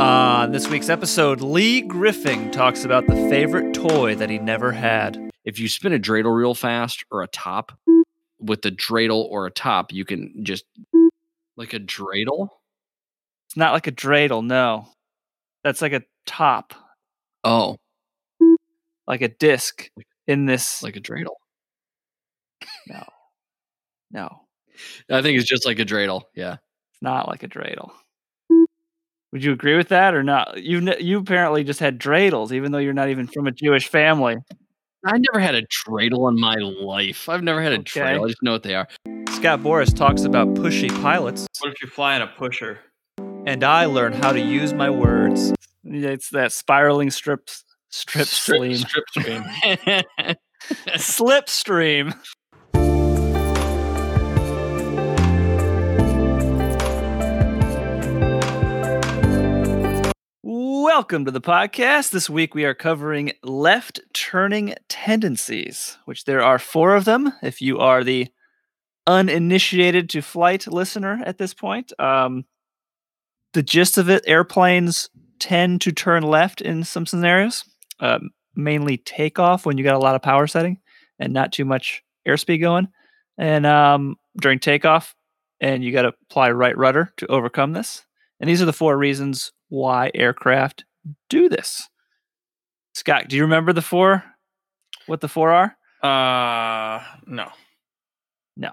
On this week's episode, Lee Griffin talks about the favorite toy that he never had. If you spin a dreidel real fast or a top with the dreidel or a top, you can just like a dreidel. It's not like a dreidel, no. That's like a top, Oh, like a disc in this. like a dreidel. no, no, I think it's just like a dreidel. Yeah. it's not like a dreidel. Would you agree with that or not? You ne- you apparently just had dreidels, even though you're not even from a Jewish family. I never had a dreidel in my life. I've never had a Okay. dreidel. I just know what they are. Scott Boris talks about pushy pilots, What if you fly in a pusher? and I learn how to use my words. It's that spiraling strip strip stream. Strip stream. Slipstream. Welcome to the podcast. This week we are covering left turning tendencies, which there are four of them. If you are the uninitiated to flight listener at this point, um, the gist of it airplanes tend to turn left in some scenarios, um, mainly takeoff when you got a lot of power setting and not too much airspeed going. And um, during takeoff, and you got to apply right rudder to overcome this. And these are the four reasons why aircraft do this. Scott, do you remember the four? What the four are? Uh, no. No.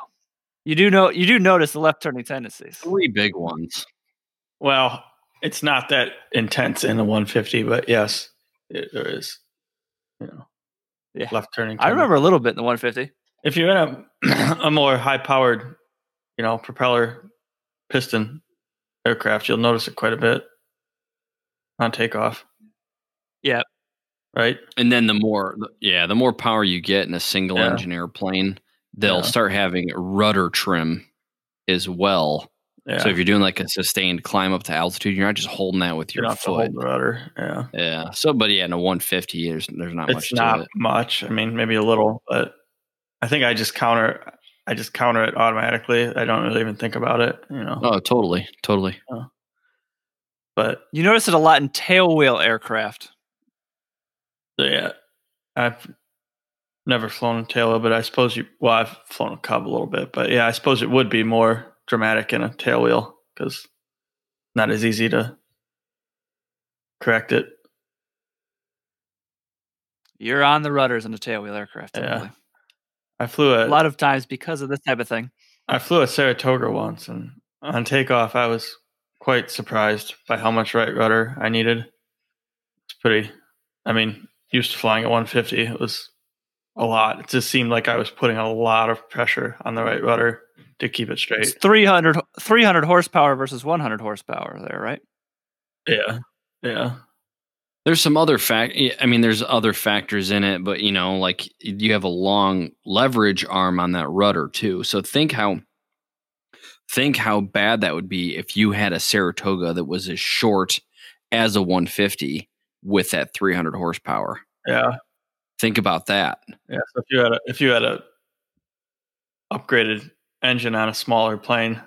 You do know you do notice the left turning tendencies. Three big ones. Well, it's not that intense in the 150, but yes, it, there is. You know, Yeah. left turning. I remember a little bit in the 150. if you're in a a more high powered, you know, propeller piston aircraft, you'll notice it quite a bit on takeoff. Yeah. Right. And then the more, yeah, the more power you get in a single Yeah. engine airplane, they'll Yeah. start having rudder trim as well. Yeah. So if you're doing like a sustained climb up to altitude, you're not just holding that with you your don't have foot. hold the rudder. Yeah. Yeah. So, but yeah, in a 150, there's there's not much it's to not it. much. I mean, maybe a little, but I think I just counter. I just counter it automatically. I don't really even think about it. You know. Oh, totally, totally. But You notice it a lot in tailwheel aircraft. So, yeah, I've never flown a tailwheel, but I suppose you. Well, I've flown a Cub a little bit, but yeah, I suppose it would be more dramatic in a tailwheel because not as easy to correct it. You're on the rudders in a tailwheel aircraft. Yeah. I flew A a, lot of times because of this type of thing. I flew a Saratoga once, and on takeoff, I was quite surprised by how much right rudder I needed. It's pretty. I mean, used to flying at 150, it was a lot. It just seemed like I was putting a lot of pressure on the right rudder to keep it straight. It's 300, 300 horsepower versus 100 horsepower there, right? Yeah. Yeah. There's some other fact. I mean, there's other factors in it, but you know, like you have a long leverage arm on that rudder too. So think how think how bad that would be if you had a Saratoga that was as short as a 150 with that 300 horsepower. Yeah. Think about that. Yeah. So if you had a if you had a upgraded engine on a smaller plane,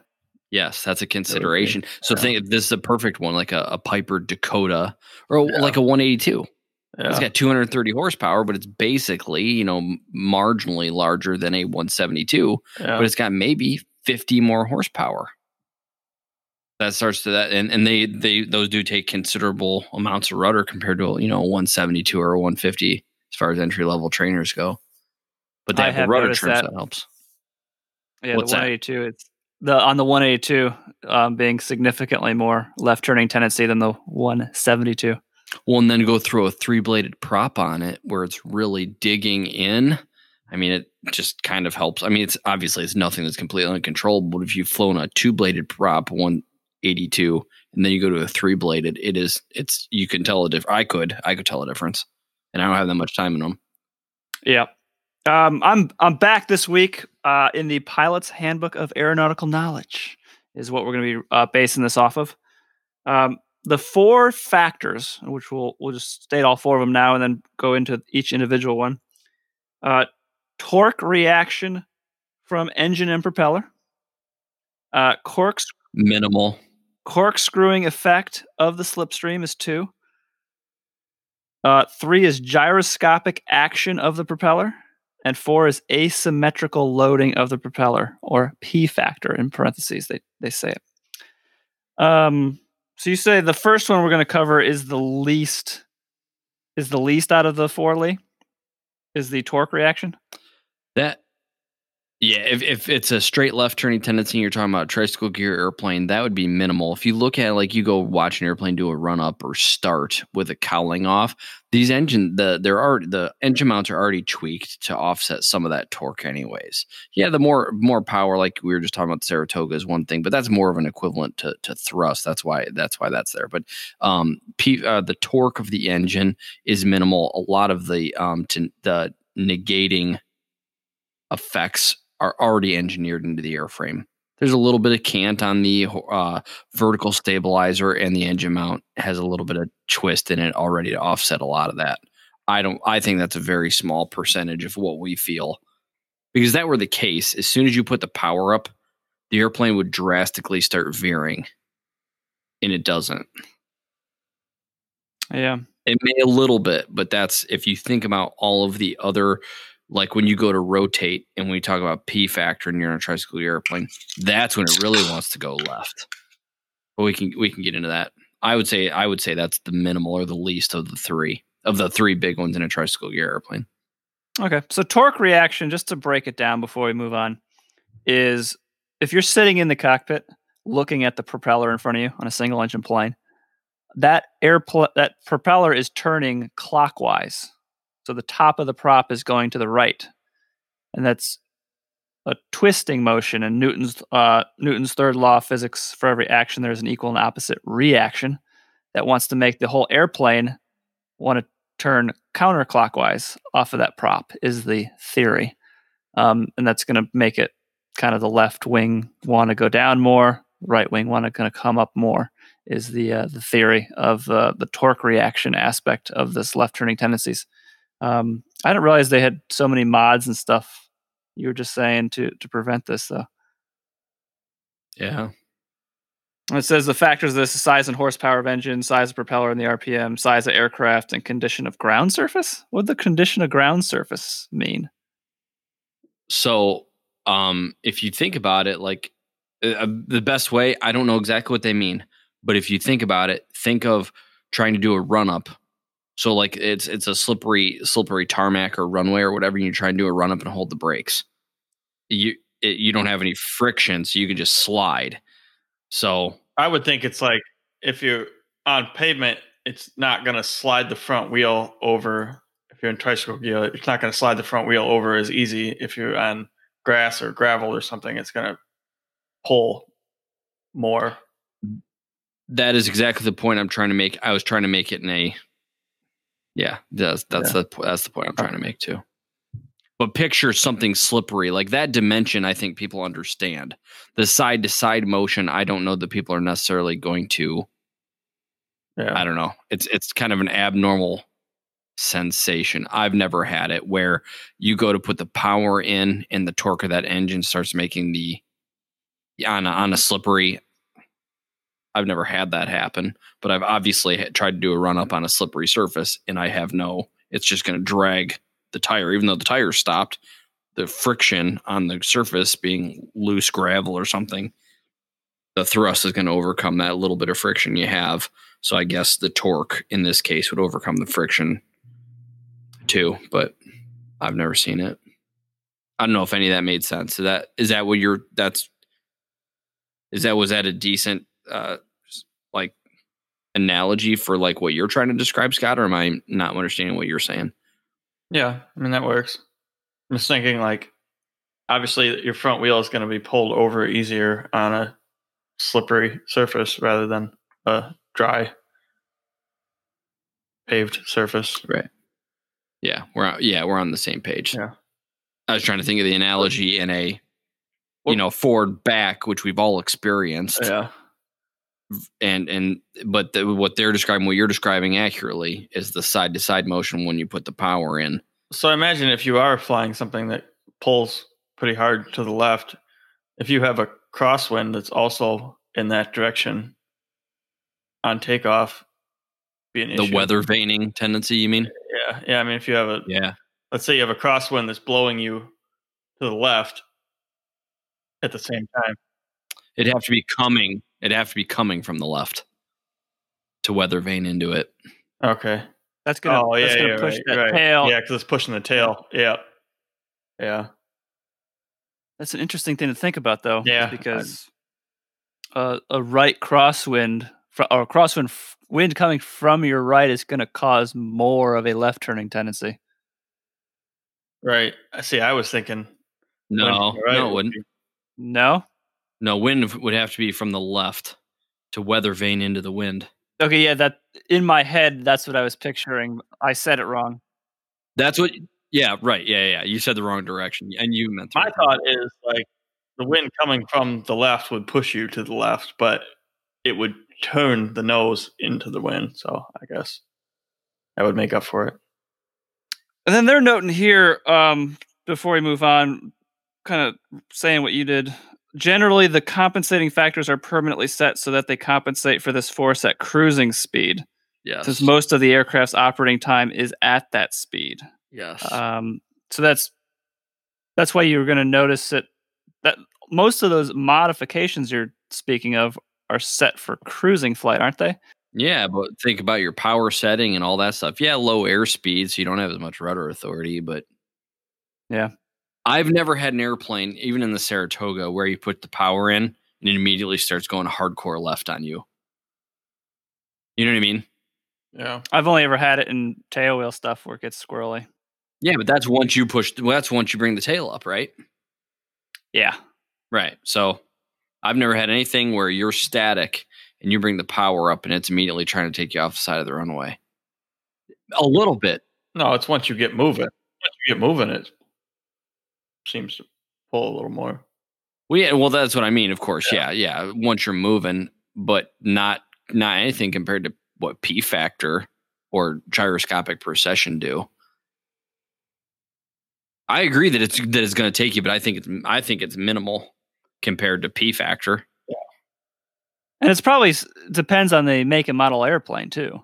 Yes, that's a consideration. So yeah. think this is a perfect one, like a, a Piper Dakota or Yeah. like a 182. yeah, It's got 230 horsepower, but it's basically, you know, marginally larger than a 172, yeah. but it's got maybe 50 more horsepower. That starts to that, and, and they they those do take considerable amounts of rudder compared to you know 172 or 150 as far as entry level trainers go. But they I have the rudder noticed trim, so that. that helps. Yeah, What's the that? 182. It's the on the 182 um, being significantly more left turning tendency than the 172. Well, and then go throw a three bladed prop on it where it's really digging in. I mean, it just kind of helps. I mean, it's obviously it's nothing that's completely uncontrollable. But if you've flown a two bladed prop, 182, and then you go to a three bladed, it is it's you can tell a difference. I could I could tell a difference, and I don't have that much time in them. Yeah. Um, I'm I'm back this week uh, in the Pilot's Handbook of Aeronautical Knowledge is what we're going to be uh, basing this off of. Um, the four factors, which we'll we'll just state all four of them now, and then go into each individual one. Uh, torque reaction from engine and propeller. Uh, corks Minimal. corkscrewing effect of the slipstream is two. Uh, three is gyroscopic action of the propeller, and four is asymmetrical loading of the propeller, or P factor in parentheses. They they say it. Um, so you say the first one we're going to cover is the least is the least out of the four, Lee. Is the torque reaction? That yeah, if, if it's a straight left turning tendency, and you're talking about tricycle gear airplane, that would be minimal. If you look at like you go watch an airplane do a run up or start with a cowling off, these engine the there are the engine mounts are already tweaked to offset some of that torque, anyways. Yeah, the more more power, like we were just talking about, Saratoga is one thing, but that's more of an equivalent to to thrust. That's why that's why that's there. But um, P, uh, the torque of the engine is minimal. A lot of the um the negating effects are already engineered into the airframe. There's a little bit of cant on the uh, vertical stabilizer, and the engine mount has a little bit of twist in it already to offset a lot of that. I don't. I think that's a very small percentage of what we feel, because that were the case. As soon as you put the power up, the airplane would drastically start veering, and it doesn't. Yeah, it may a little bit, but that's if you think about all of the other like when you go to rotate and we talk about P factor and you're on a tricycle airplane, that's when it really wants to go left. But we can we can get into that. I would say I would say that's the minimal or the least of the three of the three big ones in a tricycle gear airplane. Okay, so torque reaction, just to break it down before we move on, is if you're sitting in the cockpit looking at the propeller in front of you on a single engine plane, that air that propeller is turning clockwise so the top of the prop is going to the right, and that's a twisting motion. And Newton's uh, Newton's third law of physics: for every action, there is an equal and opposite reaction. That wants to make the whole airplane want to turn counterclockwise off of that prop is the theory, um, and that's going to make it kind of the left wing want to go down more, right wing want to kind of come up more. Is the uh, the theory of uh, the torque reaction aspect of this left turning tendencies. Um, I didn't realize they had so many mods and stuff. You were just saying to to prevent this, though. Yeah. it says the factors of this size and horsepower of engine, size of propeller and the RPM, size of aircraft, and condition of ground surface. What the condition of ground surface mean? So, um, if you think about it, like uh, uh the best way, I don't know exactly what they mean, but if you think about it, think of trying to do a run up so like it's it's a slippery slippery tarmac or runway or whatever. And you try and do a run up and hold the brakes. You it, you don't have any friction, so you can just slide. So I would think it's like if you're on pavement, it's not going to slide the front wheel over. If you're in tricycle gear, it's not going to slide the front wheel over as easy. If you're on grass or gravel or something, it's going to pull more. That is exactly the point I'm trying to make. I was trying to make it in a yeah, that's that's yeah. the that's the point I'm oh. trying to make too. But picture something slippery like that dimension. I think people understand the side to side motion. I don't know that people are necessarily going to. Yeah. I don't know. It's it's kind of an abnormal sensation. I've never had it where you go to put the power in and the torque of that engine starts making the on a, on a slippery I've never had that happen, but I've obviously tried to do a run up on a slippery surface and I have no, it's just going to drag the tire, even though the tire stopped. The friction on the surface being loose gravel or something, the thrust is going to overcome that little bit of friction you have. So I guess the torque in this case would overcome the friction too, but I've never seen it. I don't know if any of that made sense. Is that is that what you're that's is that was that a decent uh, like analogy for like what you're trying to describe, Scott, or am I not understanding what you're saying? Yeah, I mean that works. I'm just thinking like obviously your front wheel is going to be pulled over easier on a slippery surface rather than a dry paved surface. Right. Yeah, we're yeah, we're on the same page. Yeah. I was trying to think of the analogy in a you know, forward back, which we've all experienced. Yeah and and but the, what they're describing, what you're describing accurately, is the side to side motion when you put the power in. So imagine if you are flying something that pulls pretty hard to the left, if you have a crosswind that's also in that direction, on takeoff be an The issue. weather veining tendency, you mean? Yeah, yeah. I mean, if you have a Yeah. let's say you have a crosswind that's blowing you to the left at the same time. It'd have to be coming. It'd have to be coming from the left to weather vane into it. Okay. That's gonna oh yeah, that's gonna yeah, push right, that right. tail. Yeah, because it's pushing the tail. Yeah, yeah. That's an interesting thing to think about, though. Yeah, because uh, a right crosswind fr- or a crosswind f- wind coming from your right is going to cause more of a left turning tendency. Right. I see. I was thinking. No, wind to the right no, it would wouldn't. No. No, wind would have to be from the left to weather vane into the wind. Okay, yeah, that in my head, that's what I was picturing. I said it wrong. That's what. Yeah, right. Yeah, yeah. You said the wrong direction, and you meant. the My right thought is like the wind coming from the left would push you to the left, but it would turn the nose into the wind. So I guess that would make up for it. And then they're noting here, um, before we move on, kind of saying what you did. Generally, the compensating factors are permanently set so that they compensate for this force at cruising speed, Yes. since most of the aircraft's operating time is at that speed. yes. Um, so that's that's why you're going to notice it. That most of those modifications you're speaking of are set for cruising flight, aren't they? yeah, but think about your power setting and all that stuff. Yeah, low airspeed, so you don't have as much rudder authority. But Yeah. I've never had an airplane, even in the Saratoga, where you put the power in and it immediately starts going hardcore left on you. You know what I mean? Yeah. I've only ever had it in tail wheel stuff where it gets squirrely. Yeah, but that's once you push. Well, that's once you bring the tail up, right? Yeah. Right. So I've never had anything where you're static and you bring the power up and it's immediately trying to take you off the side of the runway. A little bit. No, it's once you get moving. Once you get moving, it seems to pull a little more. Well, yeah, well, that's what I mean. Of course, yeah, yeah. Once you're moving, but not not anything compared to what P factor or gyroscopic precession do. I agree that it's that it's going to take you, but I think it's I think it's minimal compared to P factor. Yeah. And it's probably depends on the make and model airplane too.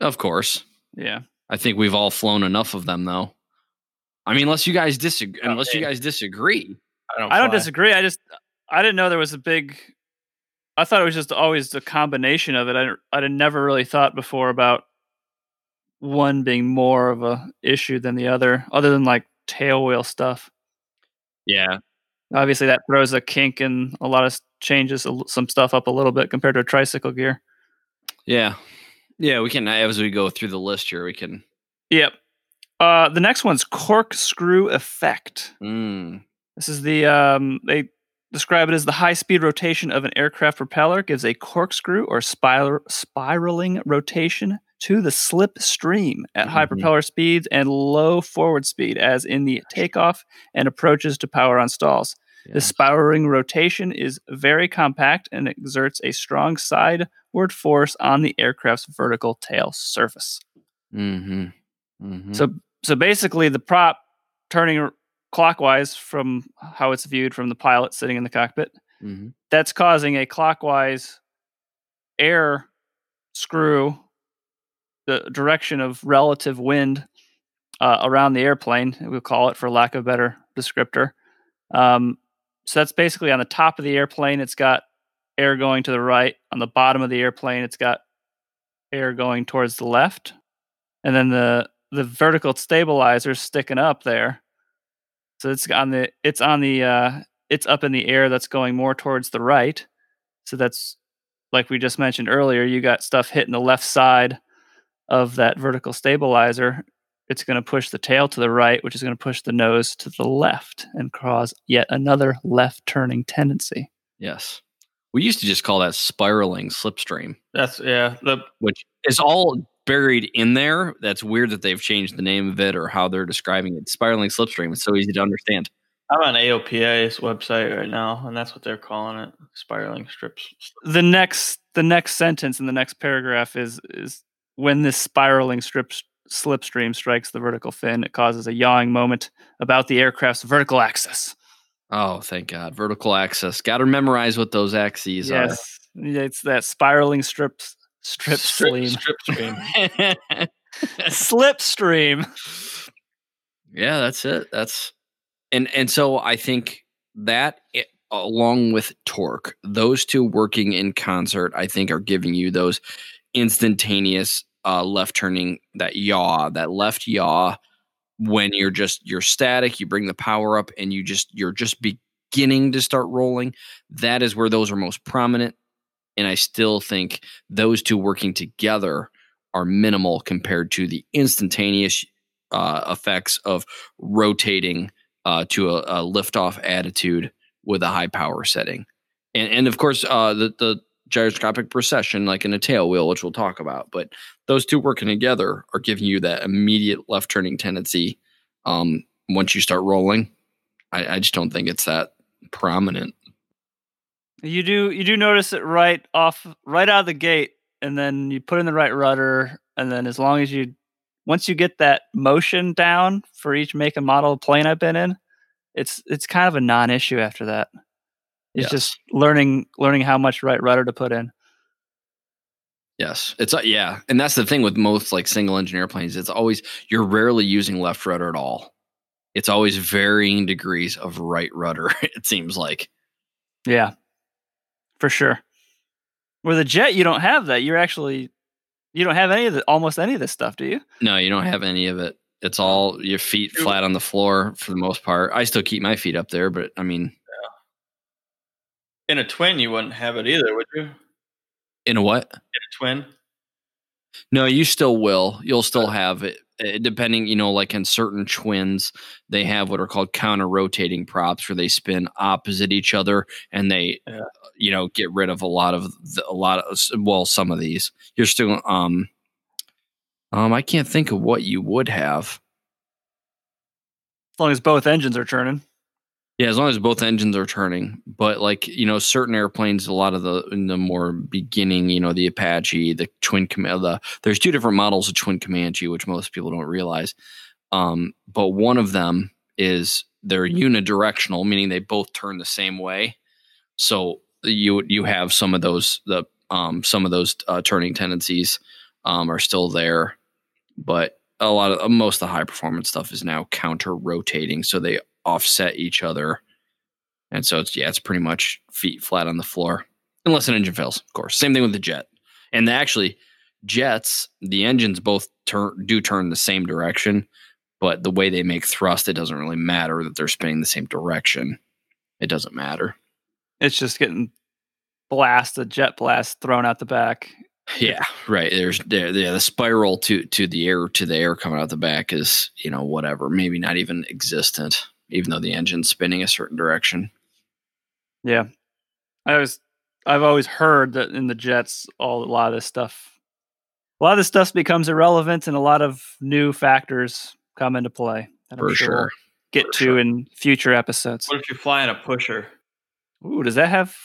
Of course, Yeah. I think we've all flown enough of them, though. I mean, unless you guys disagree, unless you guys disagree. I don't. I don't fly. disagree. I just I didn't know there was a big. I thought it was just always a combination of it. I I would never really thought before about one being more of a issue than the other, other than like tail wheel stuff. Yeah, Obviously, that throws a kink and a lot of changes some stuff up a little bit compared to a tricycle gear. yeah, yeah. We can as we go through the list here. We can. Yep. Uh, the next one's corkscrew effect. Mm, This is the um, they describe it as the high speed rotation of an aircraft propeller gives a corkscrew or spiral spiraling rotation to the slip stream at high Mhm. propeller speeds and low forward speed, as in the takeoff and approaches to power on stalls. The spiraling rotation is very compact and exerts a strong sideward force on the aircraft's vertical tail surface. Mm-hmm. Mm-hmm. So so basically the prop turning clockwise from how it's viewed from the pilot sitting in the cockpit, mm-hmm. that's causing a clockwise air screw the direction of relative wind uh, around the airplane, we'll call it for lack of a better descriptor. Um, so that's basically on the top of the airplane, it's got air going to the right. On the bottom of the airplane, it's got air going towards the left. And then the the vertical stabilizer sticking up there. So it's on the it's on the uh it's up in the air that's going more towards the right. So that's like we just mentioned earlier, you got stuff hitting the left side of that vertical stabilizer. It's going to push the tail to the right, which is going to push the nose to the left and cause yet another left turning tendency. Yes. We used to just call that spiraling slipstream, That's yeah. The which is all buried in there. That's weird that they've changed the name of it or how they're describing it. Spiraling slipstream. It's so easy to understand. I'm on AOPA's website right now, and that's what they're calling it: spiraling strips. The next the next sentence in the next paragraph is is when this spiraling strip slipstream strikes the vertical fin, it causes a yawing moment about the aircraft's vertical axis. Oh, thank God. Vertical axis. Got to memorize what those axes are. Yes, it's that spiraling strips Strip stream. strip stream. Slipstream. yeah, that's it. That's and and so I think that i- along with torque, those two working in concert, I think are giving you those instantaneous uh, left turning that yaw, that left yaw when you're just you're static, you bring the power up and you just you're just beginning to start rolling. That is where those are most prominent. And I still think those two working together are minimal compared to the instantaneous uh, effects of rotating uh, to a, a liftoff attitude with a high power setting. And, and of course, uh, the, the gyroscopic precession, like in a tail wheel, which we'll talk about. But those two working together are giving you that immediate left turning tendency um, once you start rolling. I, I just don't think it's that prominent. You do you do notice it right off right out of the gate, and then you put in the right rudder, and then as long as you once you get that motion down for each make and model plane I've been in, it's it's kind of a non-issue after that. It's Yes. just learning learning how much right rudder to put in. Yes, it's uh, yeah, and that's the thing with most like single engine airplanes. It's always you're rarely using left rudder at all. It's always varying degrees of right rudder. It seems like Yeah, for sure. With a jet, you don't have that. You're actually you don't have any of the almost any of this stuff, do you? no, you don't have any of it. It's all your feet flat on the floor for the most part. I still keep my feet up there, but I mean, In a twin, you wouldn't have it either, would you? In in a what? In a twin, No, you still will. You'll still have it, depending, you know, like in certain twins, they have what are called counter rotating props where they spin opposite each other and they, Yeah. uh, you know, get rid of a lot of the, a lot of, well, some of these. You're still, um, um, I can't think of what you would have. As long as both engines are turning. Yeah, as long as both engines are turning. But like you know, certain airplanes, a lot of the in the more beginning, you know, the Apache, the Twin Comanche, the there's two different models of Twin Comanche, which most people don't realize. Um, but one of them is they're unidirectional, meaning they both turn the same way. So you you have some of those the um some of those uh, turning tendencies um are still there, but a lot of most of the high performance stuff is now counter rotating, so they offset each other. And so it's yeah, it's pretty much feet flat on the floor. Unless an engine fails, of course. Same thing with the jet. And the, actually jets, the engines both turn do turn the same direction, but the way they make thrust, it doesn't really matter that they're spinning the same direction. It doesn't matter. It's just getting blast, blasted, jet blast thrown out the back. Yeah, right. There's there, yeah, the spiral to to the air to the air coming out the back is you know whatever, maybe not even existent, even though the engine's spinning a certain direction. Yeah. I was I've always heard that in the jets all a lot of this stuff a lot of this stuff becomes irrelevant and a lot of new factors come into play. that I'm For we'll sure. get For to sure. in future episodes. what if you fly in a pusher? Ooh, does that have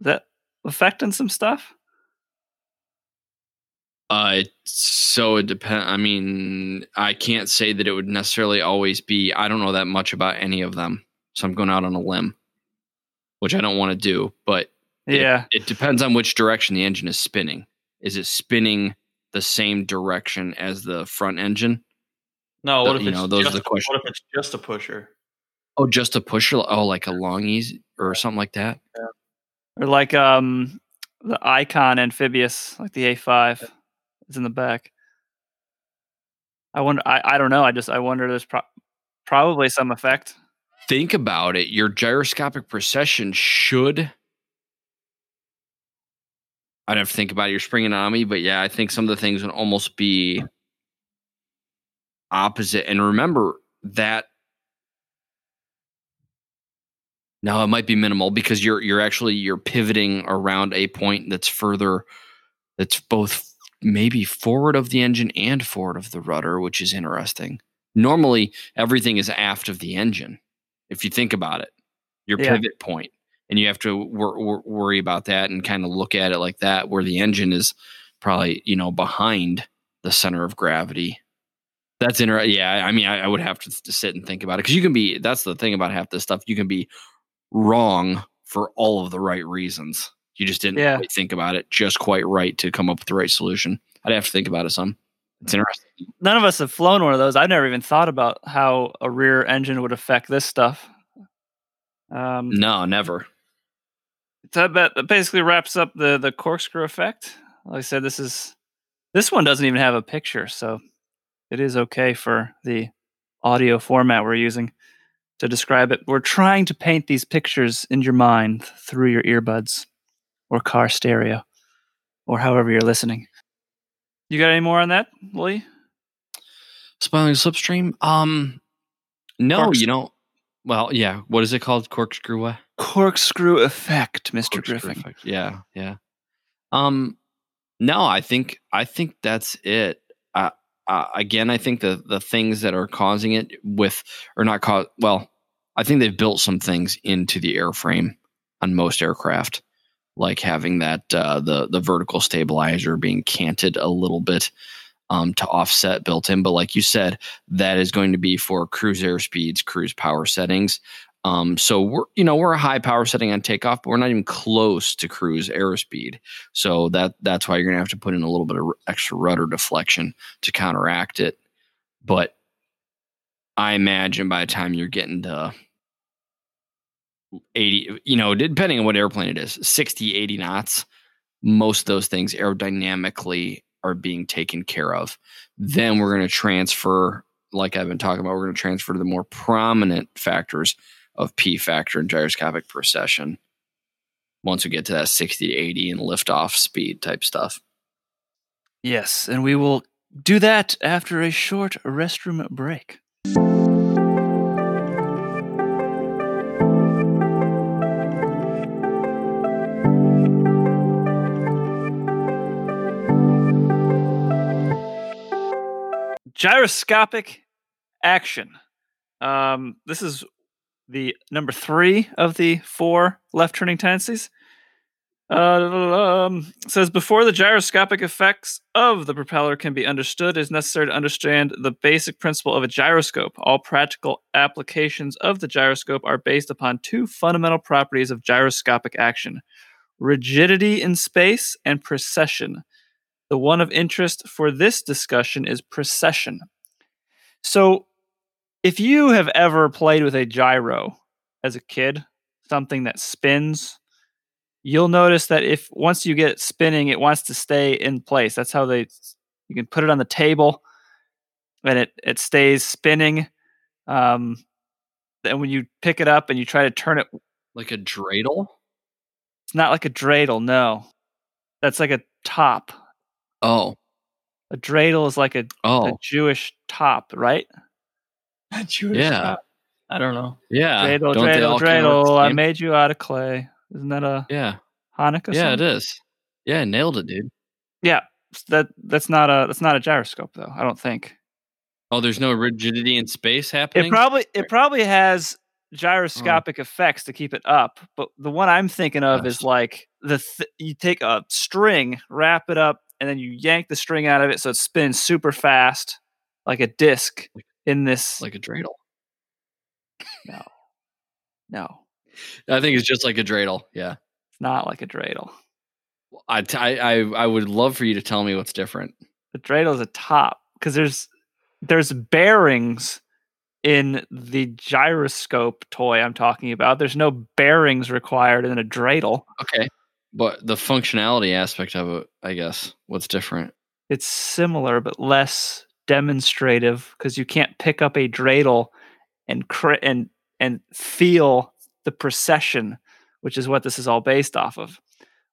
that effect on some stuff? Uh, so it depends. I mean, I can't say that it would necessarily always be. I don't know that much about any of them, so I'm going out on a limb, which I don't want to do. But Yeah. it, depends on which direction the engine is spinning. Is it spinning the same direction as the front engine? No, what Uh, if you know, those are the questions. What if it's just a pusher? Oh, just a pusher. Oh, like a Long-EZ or something like that. Or like um the icon amphibious, like the A5 is in the back. I wonder I, I don't know. I just I wonder there's pro- probably some effect. think about it, your gyroscopic precession should. I'd have to think about it. You're springing on but yeah, I think some of the things would almost be opposite. And remember that. Now it might be minimal because you're you're actually you're pivoting around a point that's further, that's both maybe forward of the engine and forward of the rudder, which is interesting. Normally, everything is aft of the engine if you think about it, your Yeah. pivot point, and you have to wor- wor- worry about that and kind of look at it like that, where the engine is probably you know behind the center of gravity. That's interesting. Yeah, I mean, I, I would have to, to sit and think about it because you can be. That's the thing about half this stuff. You can be wrong for all of the right reasons. You just didn't Yeah. quite think about it just quite right to come up with the right solution. I'd have to think about it some. It's interesting. None of us have flown one of those. I've never even thought about how a rear engine would affect this stuff. Um, No, never. That, that basically wraps up the the corkscrew effect. Like I said, this is this one doesn't even have a picture, so it is okay for the audio format we're using to describe it. We're trying to paint these pictures in your mind through your earbuds or car stereo or however you're listening. You got any more on that, Lee? Spiraling slipstream. Um, no, Corks- you know. Well, yeah. What is it called? Corkscrew. What? Corkscrew effect, Mr. Corkscrew Griffin. effect. Yeah, yeah. Um, no, I think I think that's it. Uh, uh, again, I think the the things that are causing it with or not cause well, I think they've built some things into the airframe on most aircraft, like having that uh, the the vertical stabilizer being canted a little bit um, to offset built in. But like you said, that is going to be for cruise airspeeds, cruise power settings. Um, so we're you know we're a high power setting on takeoff, but we're not even close to cruise airspeed. So that that's why you're gonna have to put in a little bit of extra rudder deflection to counteract it. But I imagine by the time you're getting to 80, you know, depending on what airplane it is, 60, 80 knots, most of those things aerodynamically are being taken care of. Then we're going to transfer, like I've been talking about, we're going to transfer to the more prominent factors of P factor and gyroscopic precession once we get to that 60 to 80 and liftoff speed type stuff. Yes, and we will do that after a short restroom break. Gyroscopic action. Um, this is the number three of the four left turning tendencies. Uh, um, says before the gyroscopic effects of the propeller can be understood, it is necessary to understand the basic principle of a gyroscope. All practical applications of the gyroscope are based upon two fundamental properties of gyroscopic action rigidity in space and precession. The one of interest for this discussion is precession. So, if you have ever played with a gyro as a kid, something that spins, you'll notice that if once you get it spinning, it wants to stay in place. That's how they you can put it on the table and it it stays spinning. Um, and when you pick it up and you try to turn it, Like a dreidel? it's not like a dreidel. No, that's like a top. Oh, A dreidel is like a, a oh, Jewish top, right? A Jewish Yeah. cop. I don't know. yeah. dreidel, Don't dreidel, all kinda work the dreidel. I made you out of clay. Isn't that a Yeah, Hanukkah? yeah, song? it is. Yeah, nailed it, dude. Yeah, that that's not a that's not a gyroscope though. I don't think. Oh, there's no rigidity in space happening. It probably it probably has hmm. gyroscopic effects to keep it up, but the one I'm thinking of is like the th- you take a string, wrap it up, and then you yank the string out of it so it spins super fast, like a disc in this. like a dreidel. no, no, I think it's just like a dreidel. Yeah. it's not like a dreidel. I, t- I, I, I would love for you to tell me what's different. The dreidel is a top because there's there's bearings in the gyroscope toy I'm talking about. There's no bearings required in a dreidel. Okay. But the functionality aspect of it, I guess, what's different? it's similar but less demonstrative because you can't pick up a dreidel and cr- and and feel the precession, which is what this is all based off of.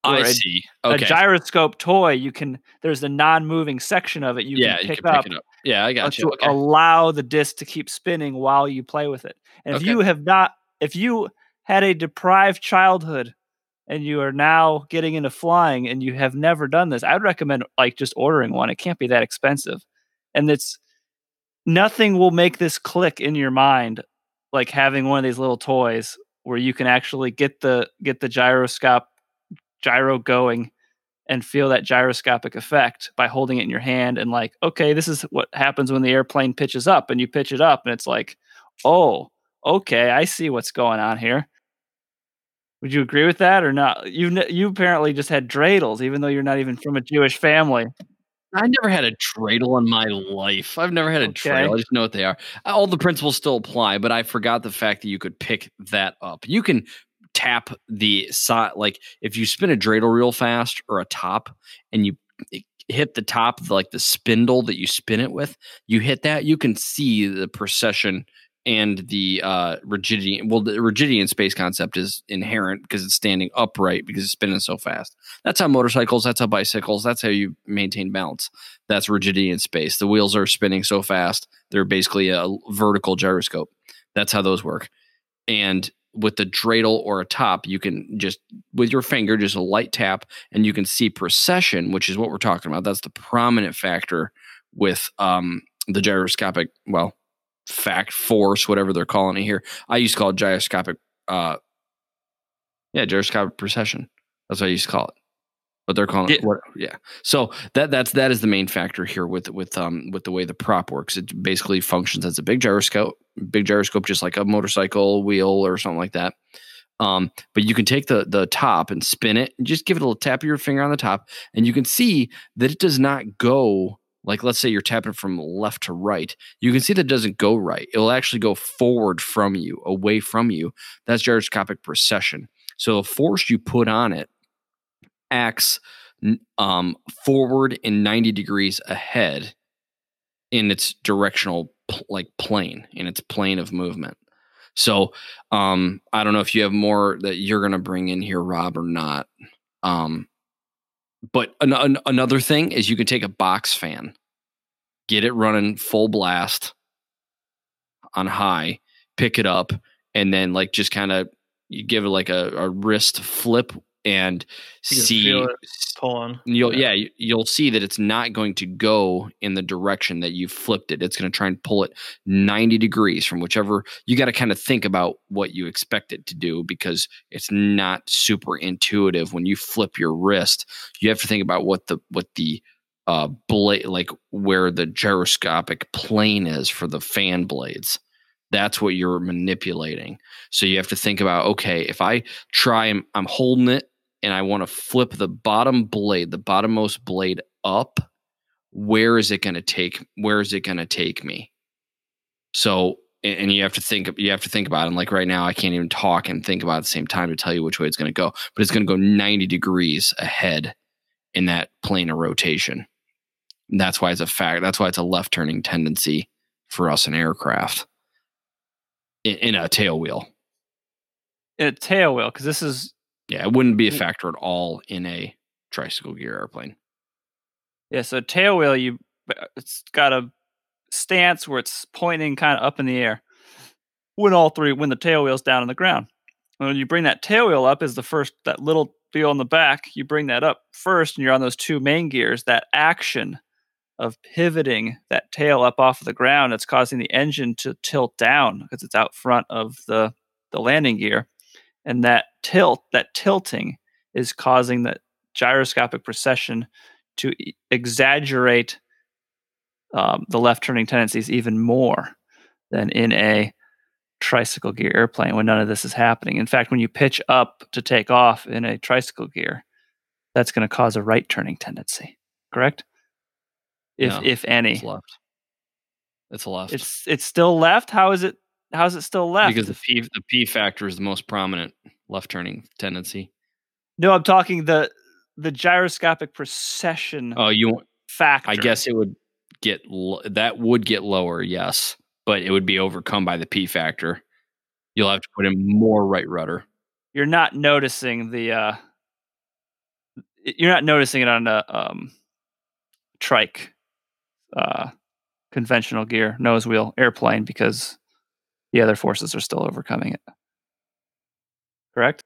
I a- see. A gyroscope toy, you can there's a non-moving section of it you yeah, can you pick can pick up it up. Yeah, I uh, got you. to Okay. allow the disc to keep spinning while you play with it. And if Okay. you have not, if you had a deprived childhood and you are now getting into flying and you have never done this, I'd recommend like just ordering one. It can't be that expensive. And it's nothing will make this click in your mind like having one of these little toys where you can actually get the get the gyroscope gyro going and feel that gyroscopic effect by holding it in your hand and like okay this is what happens when the airplane pitches up and you pitch it up and it's like oh okay i see what's going on here Would you agree with that or not? You you apparently just had dreidels, even though you're not even from a Jewish family. I never had a dreidel in my life. I've never had a Okay. dreidel. I just know what they are. Uh, all the principles still apply, but I forgot the fact that you could pick that up. You can tap the side, like if you spin a dreidel real fast or a top, and you hit the top, like the spindle that you spin it with, you hit that, you can see the precession and the uh, rigidity. Well, the rigidity in space concept is inherent because it's standing upright because it's spinning so fast. That's how motorcycles, that's how bicycles, that's how you maintain balance. That's rigidity in space. The wheels are spinning so fast, they're basically a vertical gyroscope. That's how those work. And with the dreidel or a top, you can just, with your finger, just a light tap, and you can see precession, which is what we're talking about. That's the prominent factor with um, the gyroscopic, well, fact force, whatever they're calling it here. I used to call it gyroscopic, uh, yeah, gyroscopic precession. That's what I used to call it. But they're calling it Yeah. Yeah. So that that's that is the main factor here with with um with the way the prop works. It basically functions as a big gyroscope, big gyroscope, just like a motorcycle wheel or something like that. Um, but you can take the the top and spin it, and just give it a little tap of your finger on the top, and you can see that it does not go like let's say you're tapping from left to right. You can see that it doesn't go right. It will actually go forward from you, away from you. That's gyroscopic precession. So the force you put on it acts um, forward in 90 degrees ahead in its directional like plane in its plane of movement so um i don't know if you have more that you're going to bring in here rob or not um but an- an- another thing is you can take a box fan get it running full blast on high pick it up and then like just kind of you give it like a, a wrist flip and You see pulling. You'll yeah, you- you'll see that it's not going to go in the direction that you flipped it. It's going to try and pull it 90 degrees from whichever you got to kind of think about what you expect it to do because it's not super intuitive when you flip your wrist. You have to think about what the what the uh blade like where the gyroscopic plane is for the fan blades. That's what you're manipulating. So you have to think about okay, if I try and I'm holding it and I want to flip the bottom blade, the bottommost blade up, where is it going to take? Where is it going to take me? So, and you have to think, you have to think about it. And like right now, I can't even talk and think about at the same time to tell you which way it's going to go. But it's going to go 90 degrees ahead in that plane of rotation. And that's why it's a fact. That's why it's a left turning tendency for us in aircraft in, in a tail wheel. In a tail wheel, because this is Yeah, it wouldn't be a factor at all in a tricycle gear airplane. yeah. So tail wheel, you uh, it's got a stance where it's pointing kind of up in the air. When all three, when the tail wheel's down on the ground, when you bring that tail wheel up, is the first that little wheel in the back. You bring that up first, and you're on those two main gears. That action of pivoting that tail up off of the ground, it's causing the engine to tilt down because it's out front of the the landing gear, and that tilt, that tilting, is causing the gyroscopic precession to e- exaggerate um, the left turning tendencies even more than in a tricycle gear airplane when none of this is happening. In fact, when you pitch up to take off in a tricycle gear, that's going to cause a right turning tendency. Correct? If No, if any, It's left. It's left. it's it's still left. How is it? How is it still left? because the P the P factor is the most prominent left turning tendency. no, I'm talking the the gyroscopic precession Oh, you factor. I guess it would get that would get lower, yes, but it would be overcome by the P factor. You'll have to put in more right rudder. you're not noticing the uh you're not noticing it on a um trike uh conventional gear nose wheel airplane because the other forces are still overcoming it correct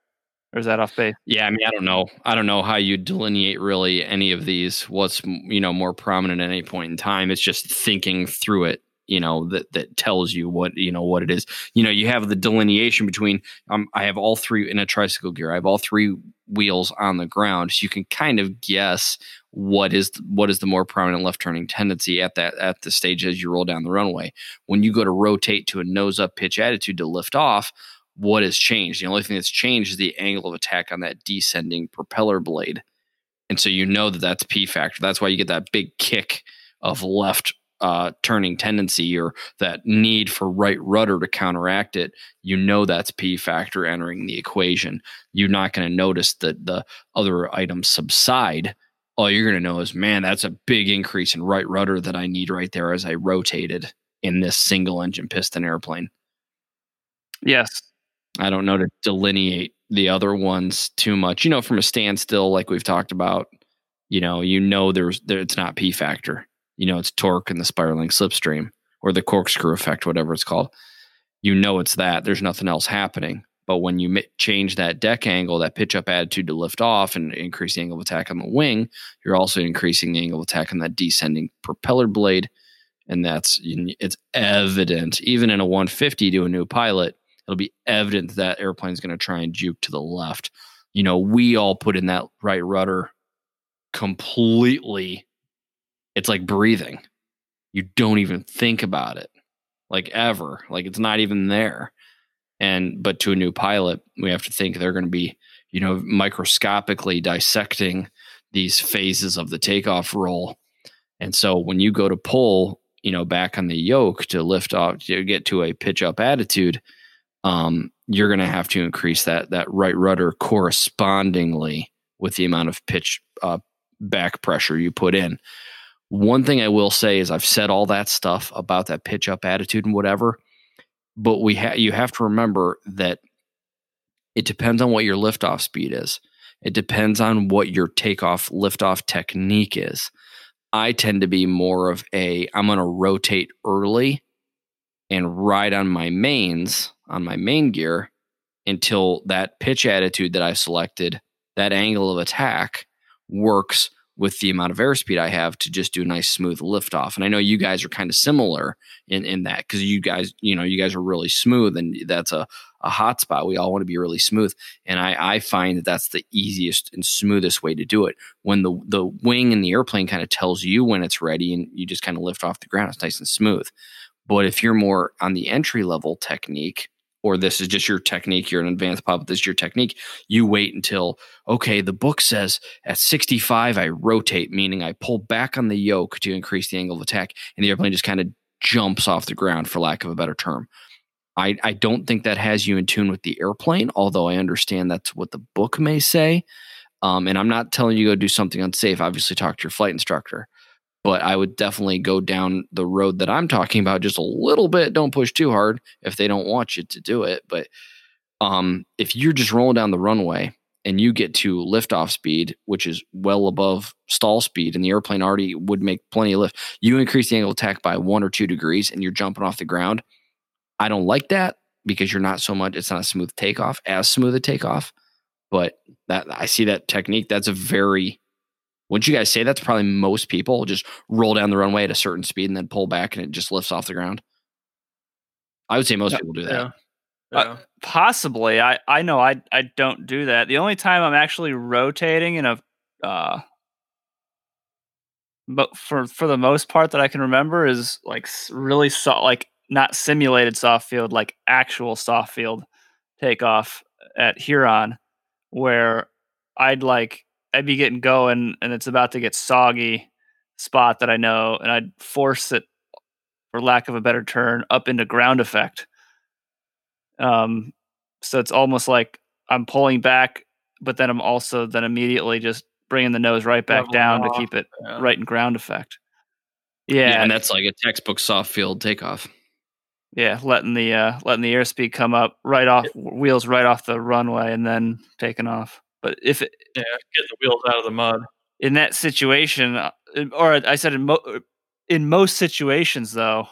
or is that off base Yeah, I mean, I don't know. I don't know how you delineate really any of these. What's you know more prominent at any point in time? It's just thinking through it. You know that that tells you what you know what it is. You know, you have the delineation between. Um, I have all three in a tricycle gear. I have all three wheels on the ground, so you can kind of guess what is what is the more prominent left turning tendency at that at the stage as you roll down the runway. When you go to rotate to a nose up pitch attitude to lift off, what has changed? The only thing that's changed is the angle of attack on that descending propeller blade. And so you know that that's P factor. That's why you get that big kick of left uh, turning tendency or that need for right rudder to counteract it. You know that's P factor entering the equation. You're not going to notice that the other items subside. All you're going to know is, man, that's a big increase in right rudder that I need right there as I rotated in this single engine piston airplane. Yes. I don't know to delineate the other ones too much. You know, from a standstill, like we've talked about, you know, you know there's there, it's not P factor. You know, it's torque and the spiraling slipstream or the corkscrew effect, whatever it's called. You know it's that. There's nothing else happening. But when you change that deck angle, that pitch up attitude to lift off and increase the angle of attack on the wing, you're also increasing the angle of attack on that descending propeller blade. And that's it's evident, even in a 150 to a new pilot, it'll be evident that airplane's going to try and juke to the left. You know, we all put in that right rudder completely. It's like breathing. You don't even think about it, like ever. Like it's not even there. And but to a new pilot, we have to think they're going to be, you know, microscopically dissecting these phases of the takeoff roll. And so when you go to pull, you know, back on the yoke to lift off to get to a pitch up attitude, um, you're going to have to increase that that right rudder correspondingly with the amount of pitch uh, back pressure you put in. One thing I will say is I've said all that stuff about that pitch up attitude and whatever, but we ha- you have to remember that it depends on what your liftoff speed is. It depends on what your takeoff liftoff technique is. I tend to be more of a I'm going to rotate early and ride on my mains on my main gear until that pitch attitude that I selected, that angle of attack works with the amount of airspeed I have to just do a nice smooth liftoff. And I know you guys are kind of similar in, in that because you guys, you know, you guys are really smooth and that's a, a hot spot. We all want to be really smooth. And I, I find that that's the easiest and smoothest way to do it. When the, the wing in the airplane kind of tells you when it's ready and you just kind of lift off the ground, it's nice and smooth. But if you're more on the entry level technique, or this is just your technique, you're an advanced pilot, this is your technique, you wait until, okay, the book says at 65, I rotate, meaning I pull back on the yoke to increase the angle of attack, and the airplane just kind of jumps off the ground, for lack of a better term. I, I don't think that has you in tune with the airplane, although I understand that's what the book may say. Um, and I'm not telling you go do something unsafe. Obviously, talk to your flight instructor but I would definitely go down the road that I'm talking about just a little bit. Don't push too hard if they don't want you to do it. But um, if you're just rolling down the runway and you get to liftoff speed, which is well above stall speed, and the airplane already would make plenty of lift, you increase the angle of attack by one or two degrees and you're jumping off the ground. I don't like that because you're not so much, it's not a smooth takeoff, as smooth a takeoff. But that I see that technique. That's a very wouldn't you guys say that's probably most people just roll down the runway at a certain speed and then pull back and it just lifts off the ground? I would say most yeah, people do that. Yeah. Yeah. Uh, possibly. I, I know I I don't do that. The only time I'm actually rotating in a uh but for for the most part that I can remember is like really soft like not simulated soft field like actual soft field takeoff at Huron where I'd like I'd be getting going and it's about to get soggy spot that I know, and I'd force it, for lack of a better term, up into ground effect. Um, so it's almost like I'm pulling back, but then I'm also then immediately just bringing the nose right back down to keep it yeah. right in ground effect. Yeah, yeah, and that's like a textbook soft field takeoff. Yeah, letting the uh, letting the airspeed come up right off wheels right off the runway and then taking off. But if it, yeah, get the wheels out of the mud in that situation, uh, or I said in mo- in most situations though,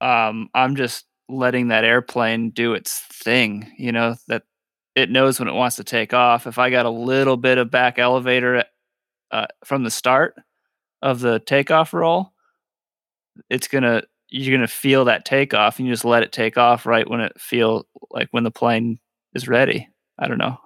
um, I'm just letting that airplane do its thing. You know that it knows when it wants to take off. If I got a little bit of back elevator uh, from the start of the takeoff roll, it's gonna you're gonna feel that takeoff, and you just let it take off right when it feel like when the plane is ready. I don't know.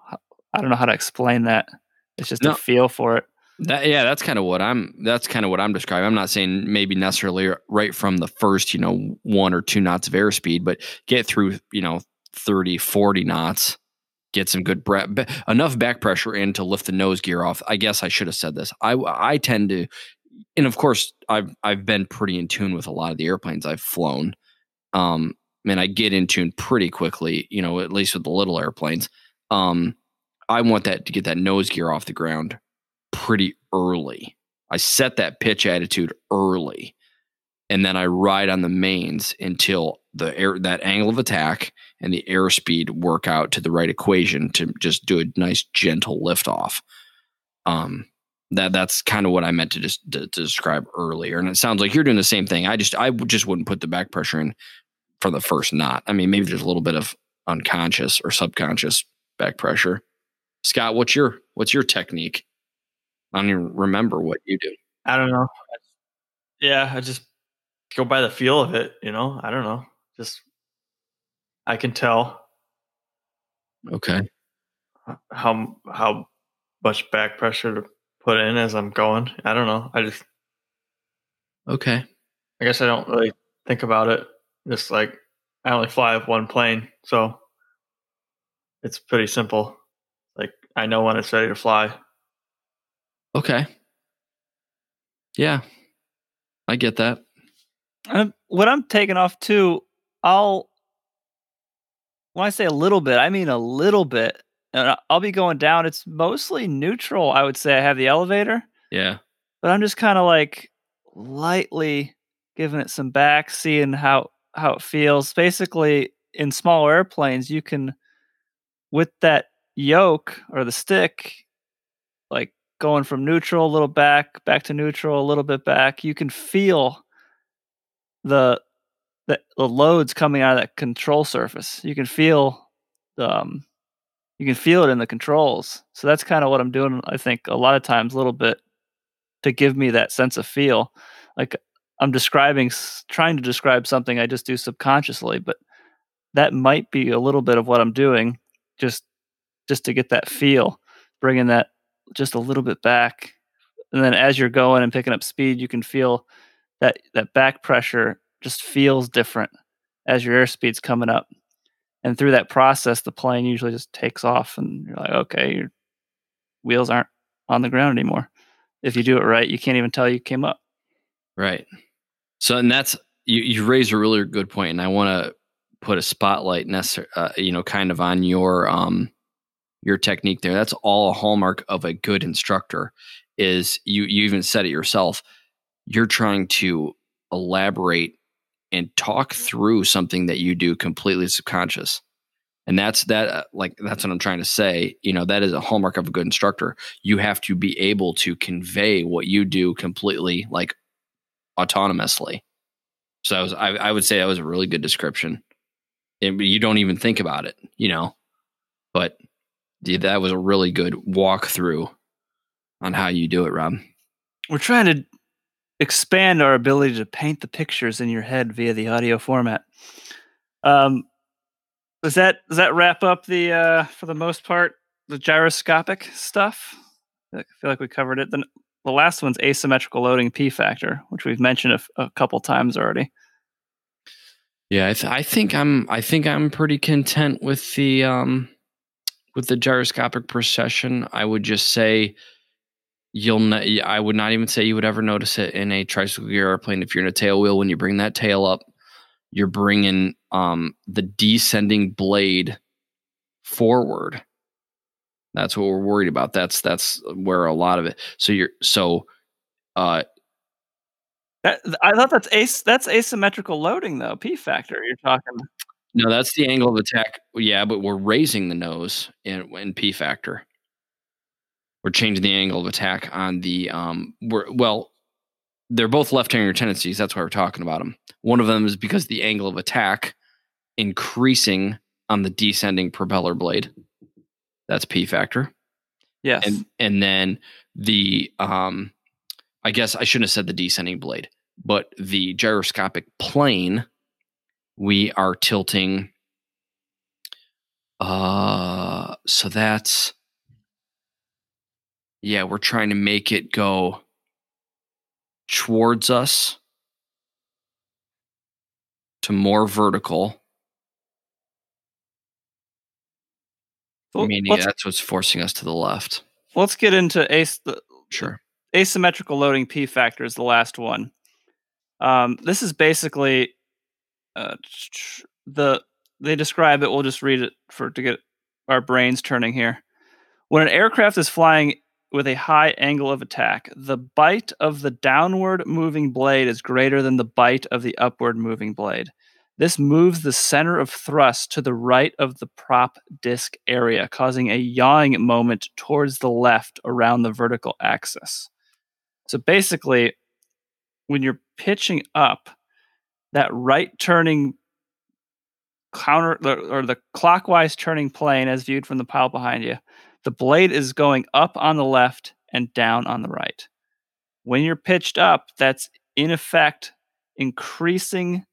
I don't know how to explain that. It's just no, a feel for it. That, yeah, that's kind of what I'm. That's kind of what I'm describing. I'm not saying maybe necessarily right from the first, you know, one or two knots of airspeed, but get through, you know, 30, 40 knots, get some good breath, enough back pressure in to lift the nose gear off. I guess I should have said this. I, I tend to, and of course, I've, I've been pretty in tune with a lot of the airplanes I've flown. Um, and I get in tune pretty quickly, you know, at least with the little airplanes. Um, I want that to get that nose gear off the ground pretty early. I set that pitch attitude early and then I ride on the mains until the air that angle of attack and the airspeed work out to the right equation to just do a nice gentle lift off. Um, that that's kind of what I meant to just to, to describe earlier, and it sounds like you're doing the same thing. I just I just wouldn't put the back pressure in for the first knot. I mean, maybe there's a little bit of unconscious or subconscious back pressure. Scott, what's your what's your technique? I don't even remember what you do. I don't know. Yeah, I just go by the feel of it, you know. I don't know. Just I can tell. Okay. How how much back pressure to put in as I'm going. I don't know. I just Okay. I guess I don't really think about it. Just like I only fly one plane, so it's pretty simple. Like I know when it's ready to fly. Okay. Yeah. I get that. Um, when I'm taking off too, I'll when I say a little bit, I mean a little bit. And I'll be going down. It's mostly neutral. I would say I have the elevator, Yeah. but I'm just kind of like lightly giving it some back, seeing how how it feels. Basically, in small airplanes, you can with that yoke or the stick, like going from neutral a little back, back to neutral, a little bit back. You can feel the the, the loads coming out of that control surface. You can feel um you can feel it in the controls. So that's kind of what I'm doing I think a lot of times a little bit to give me that sense of feel. Like I'm describing trying to describe something I just do subconsciously, but that might be a little bit of what I'm doing just just to get that feel, bringing that just a little bit back. And then as you're going and picking up speed, you can feel that that back pressure just feels different as your airspeed's coming up. And through that process, the plane usually just takes off, and you're like, okay, your wheels aren't on the ground anymore. If you do it right, you can't even tell you came up. Right. So, and that's you. You raise a really good point, and I want to put a spotlight, necessar- uh, you know, kind of on your um your technique there. That's all a hallmark of a good instructor. Is you you even said it yourself. You're trying to elaborate and talk through something that you do completely subconscious. And that's that uh, like that's what I'm trying to say. You know, that is a hallmark of a good instructor. You have to be able to convey what you do completely like autonomously. So I was I, I would say that was a really good description. And you don't even think about it, you know. But yeah, that was a really good walkthrough on how you do it, Rob. We're trying to expand our ability to paint the pictures in your head via the audio format. Um, does that does that wrap up the uh, for the most part the gyroscopic stuff? I feel like we covered it. Then the last one's asymmetrical loading p factor, which we've mentioned a couple times already. Yeah, I, th- I think I'm I think I'm pretty content with the um with the gyroscopic precession. I would just say you'll ne- I would not even say you would ever notice it in a tricycle gear airplane if you're in a tail wheel when you bring that tail up you're bringing um the descending blade forward that's what we're worried about that's that's where a lot of it so you're so uh That, I thought that's as that's asymmetrical loading though. P factor. You're talking. No that's the angle of attack. Yeah but we're raising the nose in in p factor. We're changing the angle of attack on the um we're well they're both left-hander tendencies. That's why we're talking about them one of them is because the angle of attack increasing on the descending propeller blade. That's p factor. Yes. and and then the um i guess i shouldn't have said the descending blade but the gyroscopic plane we are tilting uh so that's yeah we're trying to make it go towards us to more vertical Well, Meaning let's, that's what's forcing us to the left. let's get into ace the Sure. asymmetrical loading p factor is the last one. Um, this is basically uh, the they describe it. We'll just read it for to get our brains turning here. When an aircraft is flying with a high angle of attack, the bite of the downward moving blade is greater than the bite of the upward moving blade. This moves the center of thrust to the right of the prop disc area, causing a yawing moment towards the left around the vertical axis. So basically, when you're pitching up, that right turning counter or the clockwise turning plane as viewed from the pile behind you, the blade is going up on the left and down on the right. When you're pitched up, that's in effect increasing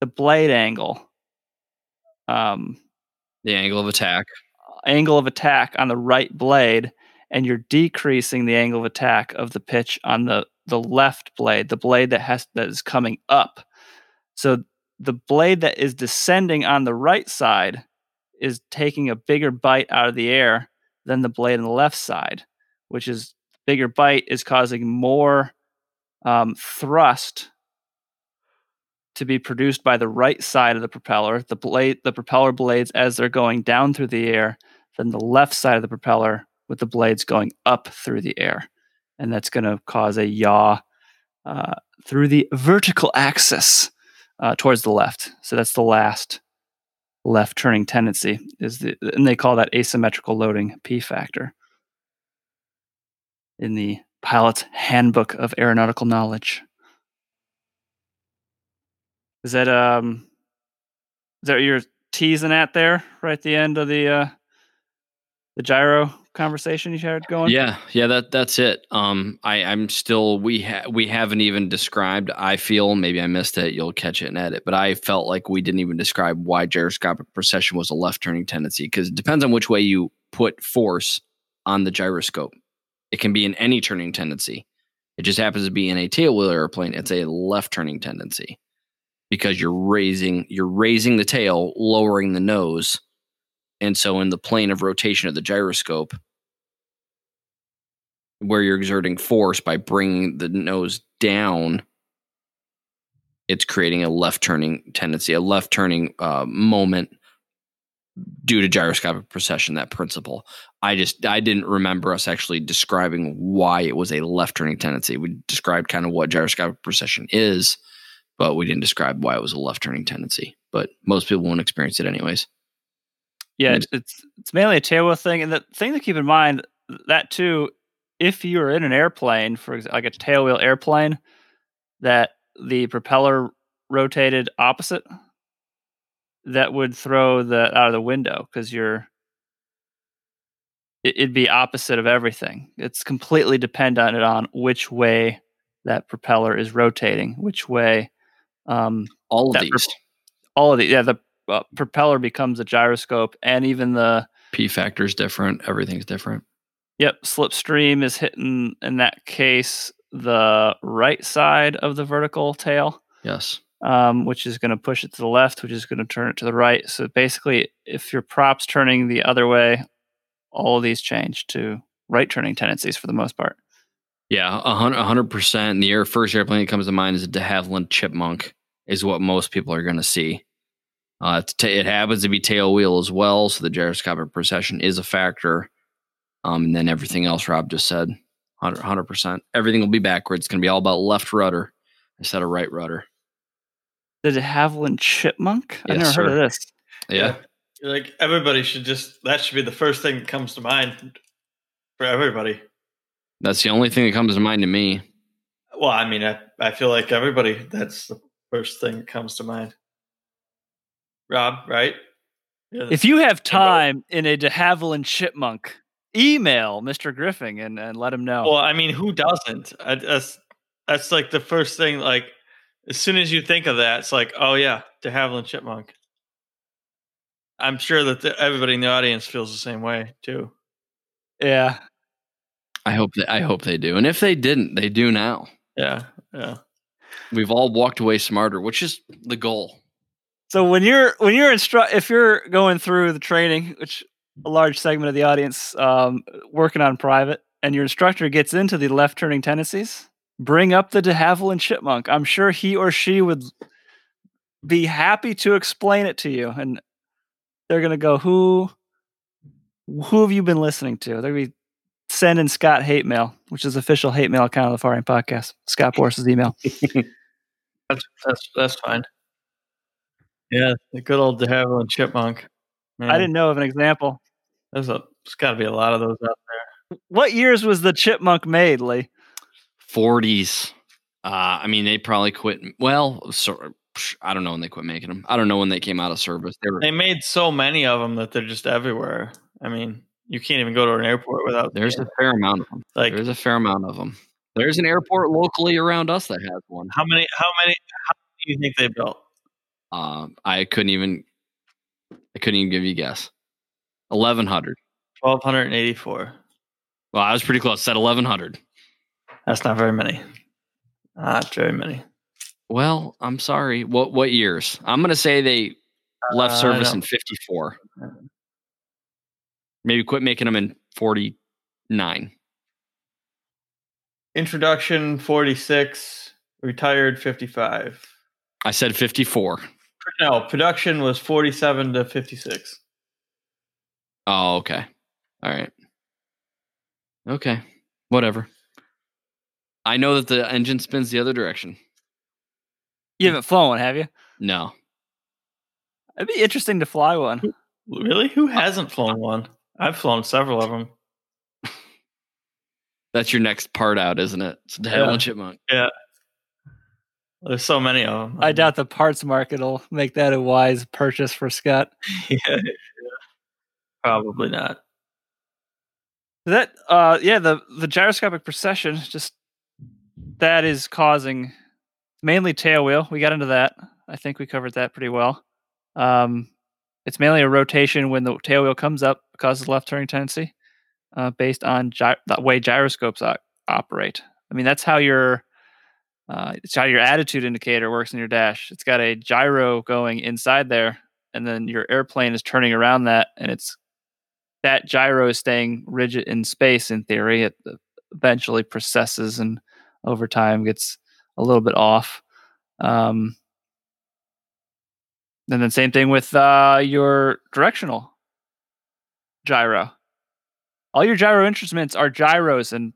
the blade angle, um, The angle of attack. angle of attack on the right blade, and you're decreasing the angle of attack of the pitch on the the left blade, the blade that has that is coming up. So the blade that is descending on the right side is taking a bigger bite out of the air than the blade on the left side, which is bigger bite is causing more um, thrust to be produced by the right side of the propeller, the blade, the propeller blades as they're going down through the air, than the left side of the propeller with the blades going up through the air, and that's going to cause a yaw uh, through the vertical axis uh, towards the left. So that's the last left turning tendency is the, and they call that asymmetrical loading p factor in the pilot's handbook of aeronautical knowledge. Is that um is that you're teasing at there right at the end of the uh the gyro conversation you had going? Yeah, yeah, that that's it. Um, I I'm still we ha- we haven't even described. I feel maybe I missed it. You'll catch it in edit, but I felt like we didn't even describe why gyroscopic precession was a left turning tendency because it depends on which way you put force on the gyroscope. It can be in any turning tendency. It just happens to be in a tailwheel airplane. It's a left turning tendency because you're raising you're raising the tail, lowering the nose and so, in the plane of rotation of the gyroscope, where you're exerting force by bringing the nose down, it's creating a left turning tendency, a left turning uh, moment due to gyroscopic precession. That principle. I just I didn't remember us actually describing why it was a left turning tendency. We described kind of what gyroscopic precession is, but we didn't describe why it was a left turning tendency. But most people won't experience it anyways. Yeah, it's it's, it's mainly a tailwheel thing, and the thing to keep in mind that too, if you're in an airplane, for example, like a tailwheel airplane, that the propeller rotated opposite, that would throw the out of the window because you're it, it'd be opposite of everything. It's completely dependent on which way that propeller is rotating, which way um, All of these all of the yeah the uh, propeller becomes a gyroscope, and even the P factor is different. Everything's different. Yep, slipstream is hitting in that case the right side of the vertical tail, Yes. um, which is going to push it to the left, which is going to turn it to the right. So basically, if your prop's turning the other way, all of these change to right turning tendencies for the most part. Yeah, a hundred percent. The air first airplane that comes to mind is a De Havilland Chipmunk, is what most people are going to see. Uh, it's it happens to be tail wheel as well, so the gyroscopic precession is a factor. Um, and then everything else Rob just said, hundred percent. Everything will be backwards. It's going to be all about left rudder instead of right rudder. De Havilland chipmunk? I Yes, never heard of this. Yeah, Like everybody should just that should be the first thing that comes to mind for everybody. that's the only thing that comes to mind to me. Well, I mean, I, I feel like everybody that's the first thing that comes to mind. Rob, right? Yeah, If you have uh, time in a de Havilland chipmunk, email Mr. Griffing and, and let him know. well, I mean, who doesn't? I, that's that's like the first thing. Like as soon as you think of that, it's like, oh yeah, De Havilland Chipmunk. I'm sure that the, everybody in the audience feels the same way too. yeah. I hope that I hope they do, and if they didn't, they do now. Yeah, yeah. We've all walked away smarter, which is the goal. So when you're when you're instru- if you're going through the training, which a large segment of the audience um, working on private, and your instructor gets into the left turning tendencies, bring up the de Havilland chipmunk. I'm sure he or she would be happy to explain it to you, and they're gonna go, "Who, who have you been listening to?" They're gonna be sending Scott hate mail, which is official hate mail account of the FAR AIM Podcast. Scott Bores's email. That's that's that's fine. Yeah, the good old de Havilland chipmunk. Man, I didn't know of an example. There's a. There's got to be a lot of those out there. What years was the chipmunk made, Lee? 40s. Uh, I mean, they probably quit. Well, so, I don't know when they quit making them. I don't know when they came out of service. They were. They made so many of them that they're just everywhere. I mean, you can't even go to an airport without. There's a fair amount of them. like There's a fair amount of them. There's an airport locally around us that has one. how many? How many? How many do you think they built? Um, I couldn't even. I couldn't even give you a guess. Eleven hundred. Twelve hundred and eighty-four. Well, I was pretty close. Said eleven hundred. That's not very many. Not very many. Well, I'm sorry. What what years? I'm gonna say they left Uh, service in '54. Maybe quit making them in '49. Introduction forty-six. Retired fifty-five. I said '54. No, production was forty-seven to fifty-six. Oh, okay. All right. Okay. Whatever. I know that the engine spins the other direction. You haven't flown one, have you? No. It'd be interesting to fly one. Really? Who hasn't flown one? I've flown several of them. That's your next part out, isn't it? It's the Yeah. Helen Chipmunk. There's so many of them. I doubt the parts market will make that a wise purchase for Scott. yeah, yeah. Probably not. That uh yeah, the the gyroscopic precession just that is causing mainly tail wheel. We got into that. I think we covered that pretty well. Um it's mainly a rotation when the tail wheel comes up causes left turning tendency uh, based on gy- the way gyroscopes o- operate. I mean that's how your uh, it's how your attitude indicator works in your dash. It's got a gyro going inside there, and then your airplane is turning around that, and it's that gyro is staying rigid in space in theory. It uh, eventually precesses and over time gets a little bit off. Um, and then same thing with uh, your directional gyro. All your gyro instruments are gyros and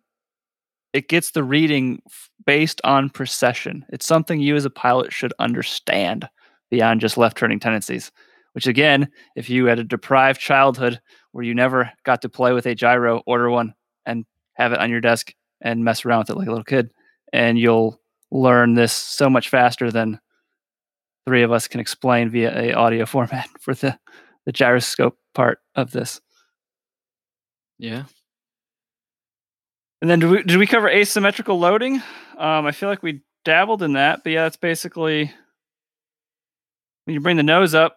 it gets the reading f- based on precession it's something you as a pilot should understand beyond just left turning tendencies which again if you had a deprived childhood where you never got to play with a gyro, order one and have it on your desk and mess around with it like a little kid. And you'll learn this so much faster than three of us can explain via a audio format for the, the gyroscope part of this. Yeah. And then did we, did we cover asymmetrical loading? Um, I feel like we dabbled in that, but yeah, it's basically when you bring the nose up,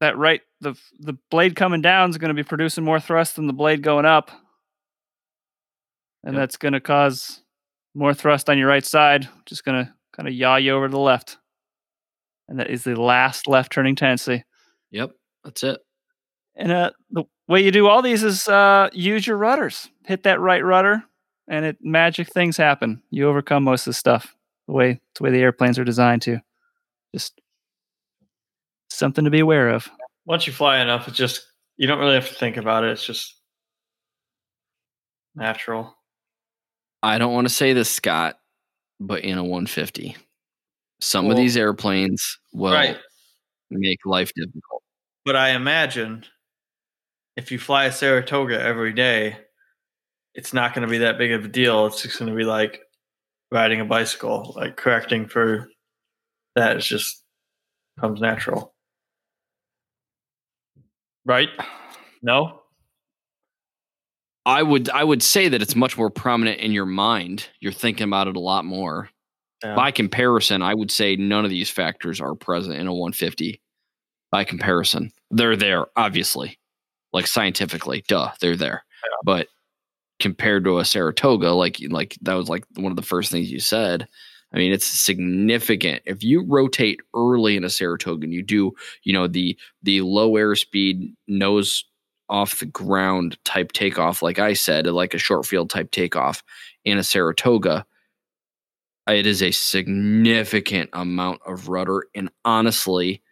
that right the the blade coming down is going to be producing more thrust than the blade going up, and Yep. that's going to cause more thrust on your right side, which is going to kind of yaw you over to the left, and that is the last left turning tendency. Yep. That's it. And uh, the way you do all these is uh, use your rudders. Hit that right rudder, and it magic things happen. You overcome most of the stuff. The way the way the airplanes are designed to. Just something to be aware of. Once you fly enough, it's just you don't really have to think about it. It's just natural. I don't want to say this, Scott, but in a 150, some of these airplanes will Right. make life difficult. But I imagine if you fly a Saratoga every day, it's not going to be that big of a deal. It's just going to be like riding a bicycle. Like correcting for that is just comes natural. Right? No? I would I would say that it's much more prominent in your mind. You're thinking about it a lot more. Yeah. By comparison, I would say none of these factors are present in a 150. By comparison, they're there obviously, like scientifically, duh, they're there. But compared to a Saratoga, like like that was like one of the first things you said. I mean, it's significant. If you rotate early in a Saratoga and you do, you know, the the low airspeed nose off the ground type takeoff, like I said, like a short field type takeoff in a Saratoga, it is a significant amount of rudder. And honestly,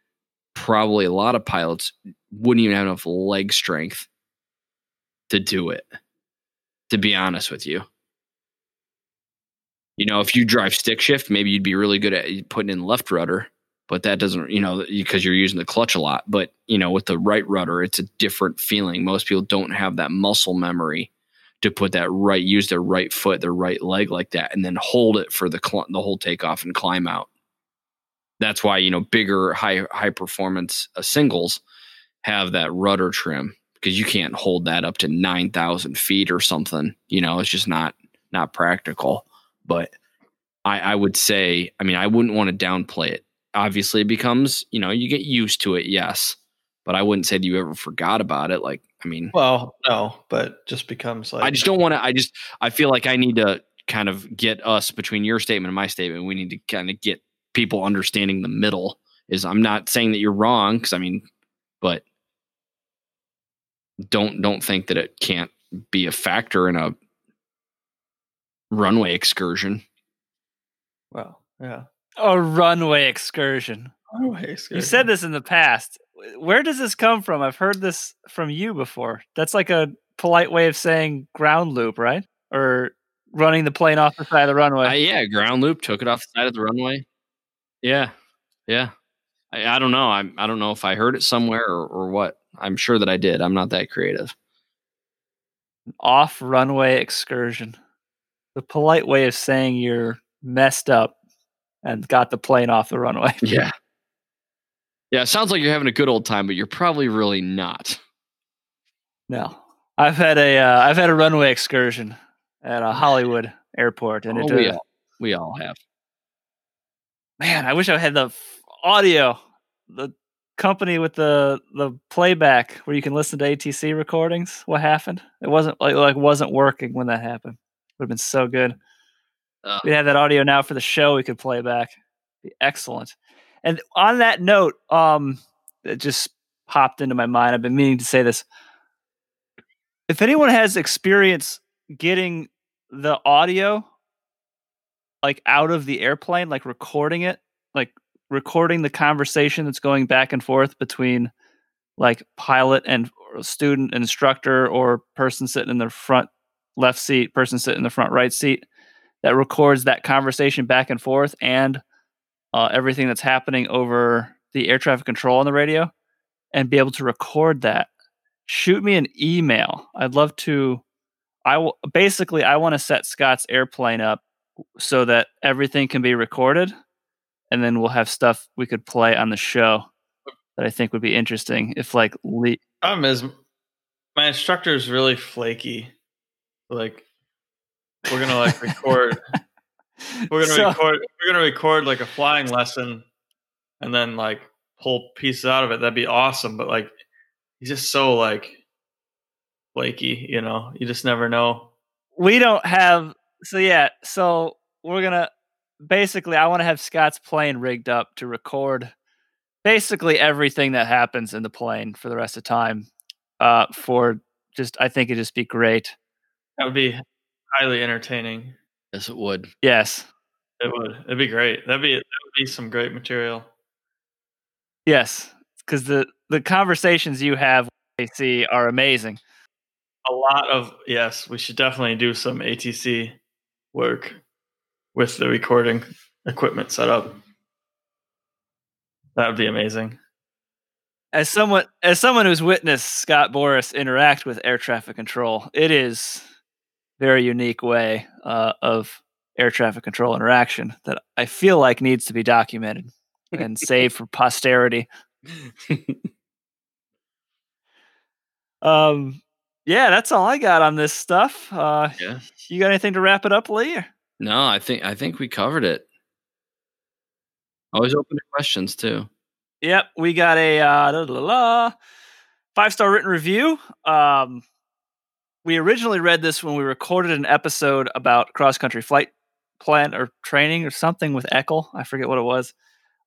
probably a lot of pilots wouldn't even have enough leg strength to do it, to be honest with you. You know, if you drive stick shift, maybe you'd be really good at putting in left rudder, but that doesn't, you know, because you're using the clutch a lot. But, you know, with the right rudder, it's a different feeling. Most people don't have that muscle memory to put that right, use their right foot, their right leg like that, and then hold it for the cl- the whole takeoff and climb out. That's why you know bigger, high high performance uh, singles have that rudder trim because you can't hold that up to nine thousand feet or something. You know, it's just not not practical. But I, I would say, I mean, I wouldn't want to downplay it. Obviously, it becomes you know you get used to it, yes, but I wouldn't say that you ever forgot about it. Like I mean, well, no, but just becomes like I just don't want to. I just I feel like I need to kind of get us between your statement and my statement. We need to kind of get people understanding the middle. Is I'm not saying that you're wrong because I mean, but don't don't think that it can't be a factor in a runway excursion. Well, yeah, A runway excursion. runway excursion. You said this in the past. Where does this come from? I've heard this from you before. That's like a polite way of saying ground loop, right? Or running the plane off the side of the runway. Uh, yeah, ground loop took it off the side of the runway. Yeah, yeah. I, I don't know. I I don't know if I heard it somewhere or, or what. I'm sure that I did. I'm not that creative. off runway excursion. The polite way of saying you're messed up and got the plane off the runway. Yeah. Yeah, it sounds like you're having a good old time, but you're probably really not. No, I've had a uh, I've had a runway excursion at a Hollywood airport, and Oh, it we, uh, all, we all have. man, I wish I had the f- audio, the company with the the playback where you can listen to ATC recordings. What happened? It wasn't like like wasn't working when that happened. Would have been so good. Ugh. we have that audio now for the show. We could play back. Be excellent. And on that note, um, it just popped into my mind. I've been meaning to say this. If anyone has experience getting the audio like out of the airplane, like recording it, like recording the conversation that's going back and forth between like pilot and student instructor or person sitting in the front left seat, person sitting in the front right seat that records that conversation back and forth and uh, everything that's happening over the air traffic control on the radio and be able to record that. Shoot me an email. I'd love to i will basically i want to set scott's airplane up so that everything can be recorded and then we'll have stuff we could play on the show that i think would be interesting if like le- problem is my instructor is really flaky. Like we're gonna like record we're gonna So- record we're gonna record like a flying lesson and then like pull pieces out of it. That'd be awesome. But like he's just so like flaky, you know. You just never know. we don't have so yeah so we're gonna basically i want to have scott's plane rigged up to record basically everything that happens in the plane for the rest of the time uh for just i think it'd just be great That would be highly entertaining. Yes, it would. yes It would. It'd be great. That'd be that would be some great material. yes because the the conversations you have with AC are amazing A lot of yes, we should definitely do some ATC work with the recording equipment set up. That would be amazing. as someone as someone who's witnessed Scott Bores interact with air traffic control, it is very unique way uh, of air traffic control interaction that I feel like needs to be documented and saved for posterity. Um, yeah, that's all I got on this stuff. Uh, Yeah. you got anything to wrap it up, Lee? No, I think I think we covered it. Always open to questions too. Yep, we got a uh, la, la, la, five star written review. Um, we originally read this when we recorded an episode about cross country flight plan or training or something with Eckel. I forget what it was.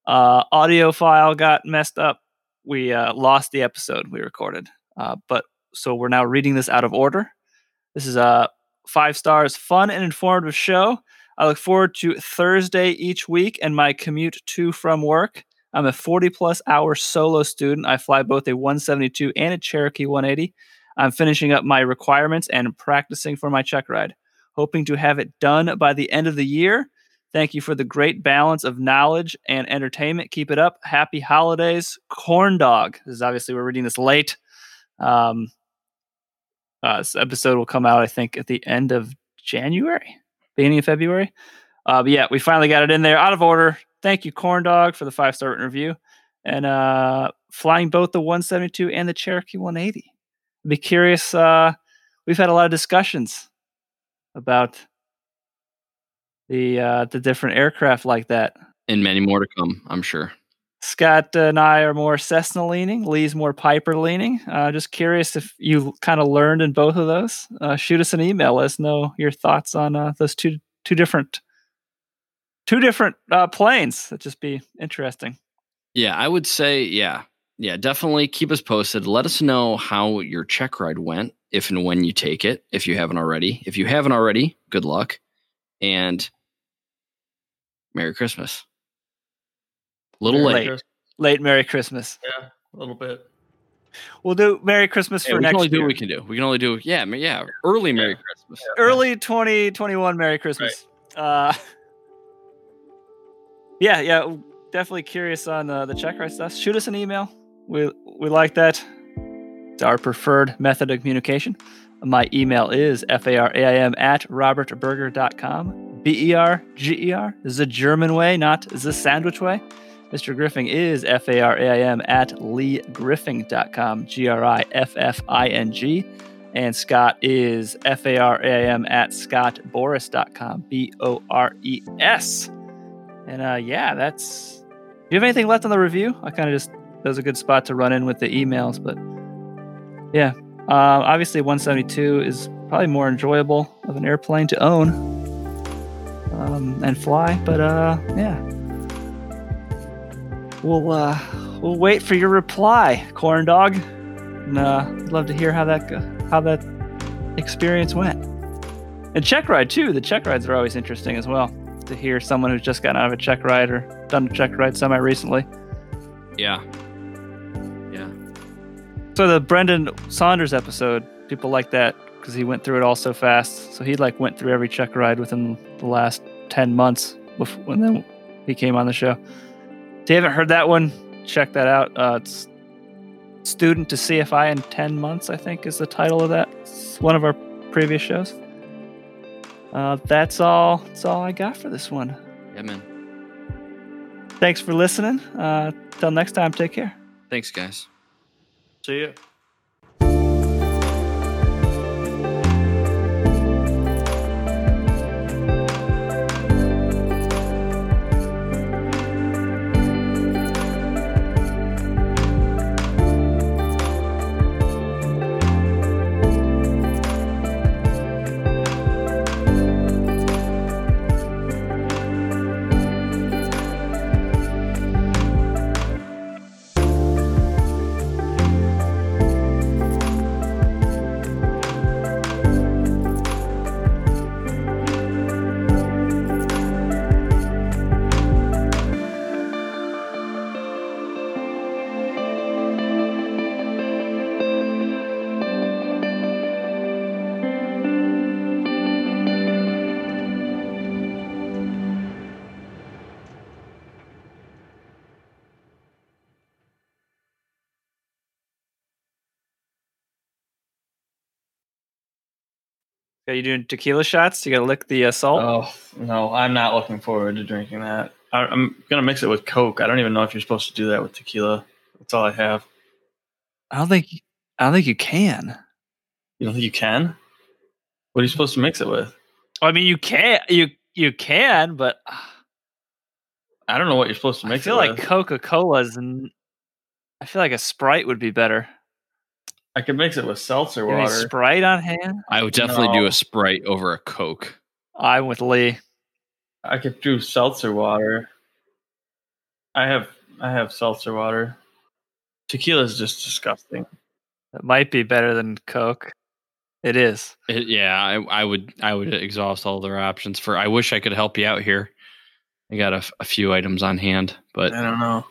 Uh, audio file got messed up. We uh, lost the episode we recorded, uh, but so we're now reading this out of order. This is a five stars, fun and informative show. I look forward to Thursday each week and my commute to from work. I'm a 40 plus hour solo student. I fly both a 172 and a Cherokee 180. I'm finishing up my requirements and practicing for my check ride, hoping to have it done by the end of the year. Thank you for the great balance of knowledge and entertainment. Keep it up. Happy holidays, corn dog. This is obviously we're reading this late. Um, uh, this episode will come out, I think, at the end of January, beginning of February. Uh, but yeah, we finally got it in there, out of order. Thank you, corn dog, for the five star review, and uh, flying both the 172 and the Cherokee 180. I'd be curious. Uh, we've had a lot of discussions about the uh, the different aircraft like that. And many more to come, I'm sure. Scott and I are more Cessna leaning. Lee's more Piper leaning. Uh, just curious if you kind of learned in both of those. Uh, shoot us an email. Let us know your thoughts on uh, those two two different two different uh, planes. That'd just be interesting. Yeah, I would say yeah, yeah. Definitely keep us posted. Let us know how your check ride went, if and when you take it. If you haven't already, if you haven't already, good luck, and Merry Christmas. A little Merry late. Christmas. Late Merry Christmas. Yeah, a little bit. We'll do Merry Christmas Yeah, for we can next only do year. what we can do. We can only do yeah, yeah. Early Merry Yeah. Christmas. Early 2021 Merry Christmas. Uh, yeah, yeah. Definitely curious on uh, the check ride stuff. Shoot us an email. We we like that. It's our preferred method of communication. My email is faraim at robertberger.com. B E R G E R. This is a German way, not the sandwich way. Mr. Griffing is F-A-R-A-I-M at leegriffing.com, G-R-I-F-F-I-N-G. And Scott is F-A-R-A-I-M at scottbores.com, B-O-R-E-S. And uh, yeah, that's... Do you have anything left on the review? I kind of just... That was a good spot to run in with the emails, but... Yeah. Uh, obviously, 172 is probably more enjoyable of an airplane to own um, and fly, but uh, yeah we'll uh we'll wait for your reply, corn dog. And uh I'd love to hear how that how that experience went. And check ride too. The check rides are always interesting as well. To hear someone who's just gotten out of a check ride or done a check ride semi recently. Yeah. Yeah. So the Brendan Saunders episode, people like that because he went through it all so fast. So he like went through every check ride within the last ten months bef- when then he came on the show. If you haven't heard that one, check that out. Uh, it's Student to CFI in 10 months, I think is the title of that. It's one of our previous shows. Uh, that's all. That's all I got for this one. Yeah, man. Thanks for listening. Uh, till next time, take care. Thanks, guys. See ya. Are you doing tequila shots? You got to lick the uh, salt. Oh no, I'm not looking forward to drinking that. I, I'm gonna mix it with Coke. I don't even know if you're supposed to do that with tequila. That's all I have. I don't think. I don't think you can. You don't think you can? What are you supposed to mix it with? I mean, you can. You you can, but uh, I don't know what you're supposed to mix. I mix feel it like. Coca Cola's and I feel like a Sprite would be better. I could mix it with seltzer You have any water. Sprite on hand? I would definitely do a Sprite over a Coke. I'm with Lee. I could do seltzer water. I have I have seltzer water. Tequila is just disgusting. It might be better than Coke. It is. It, yeah, I, I would I would exhaust all their options for. I wish I could help you out here. I got a, a few items on hand, but I don't know.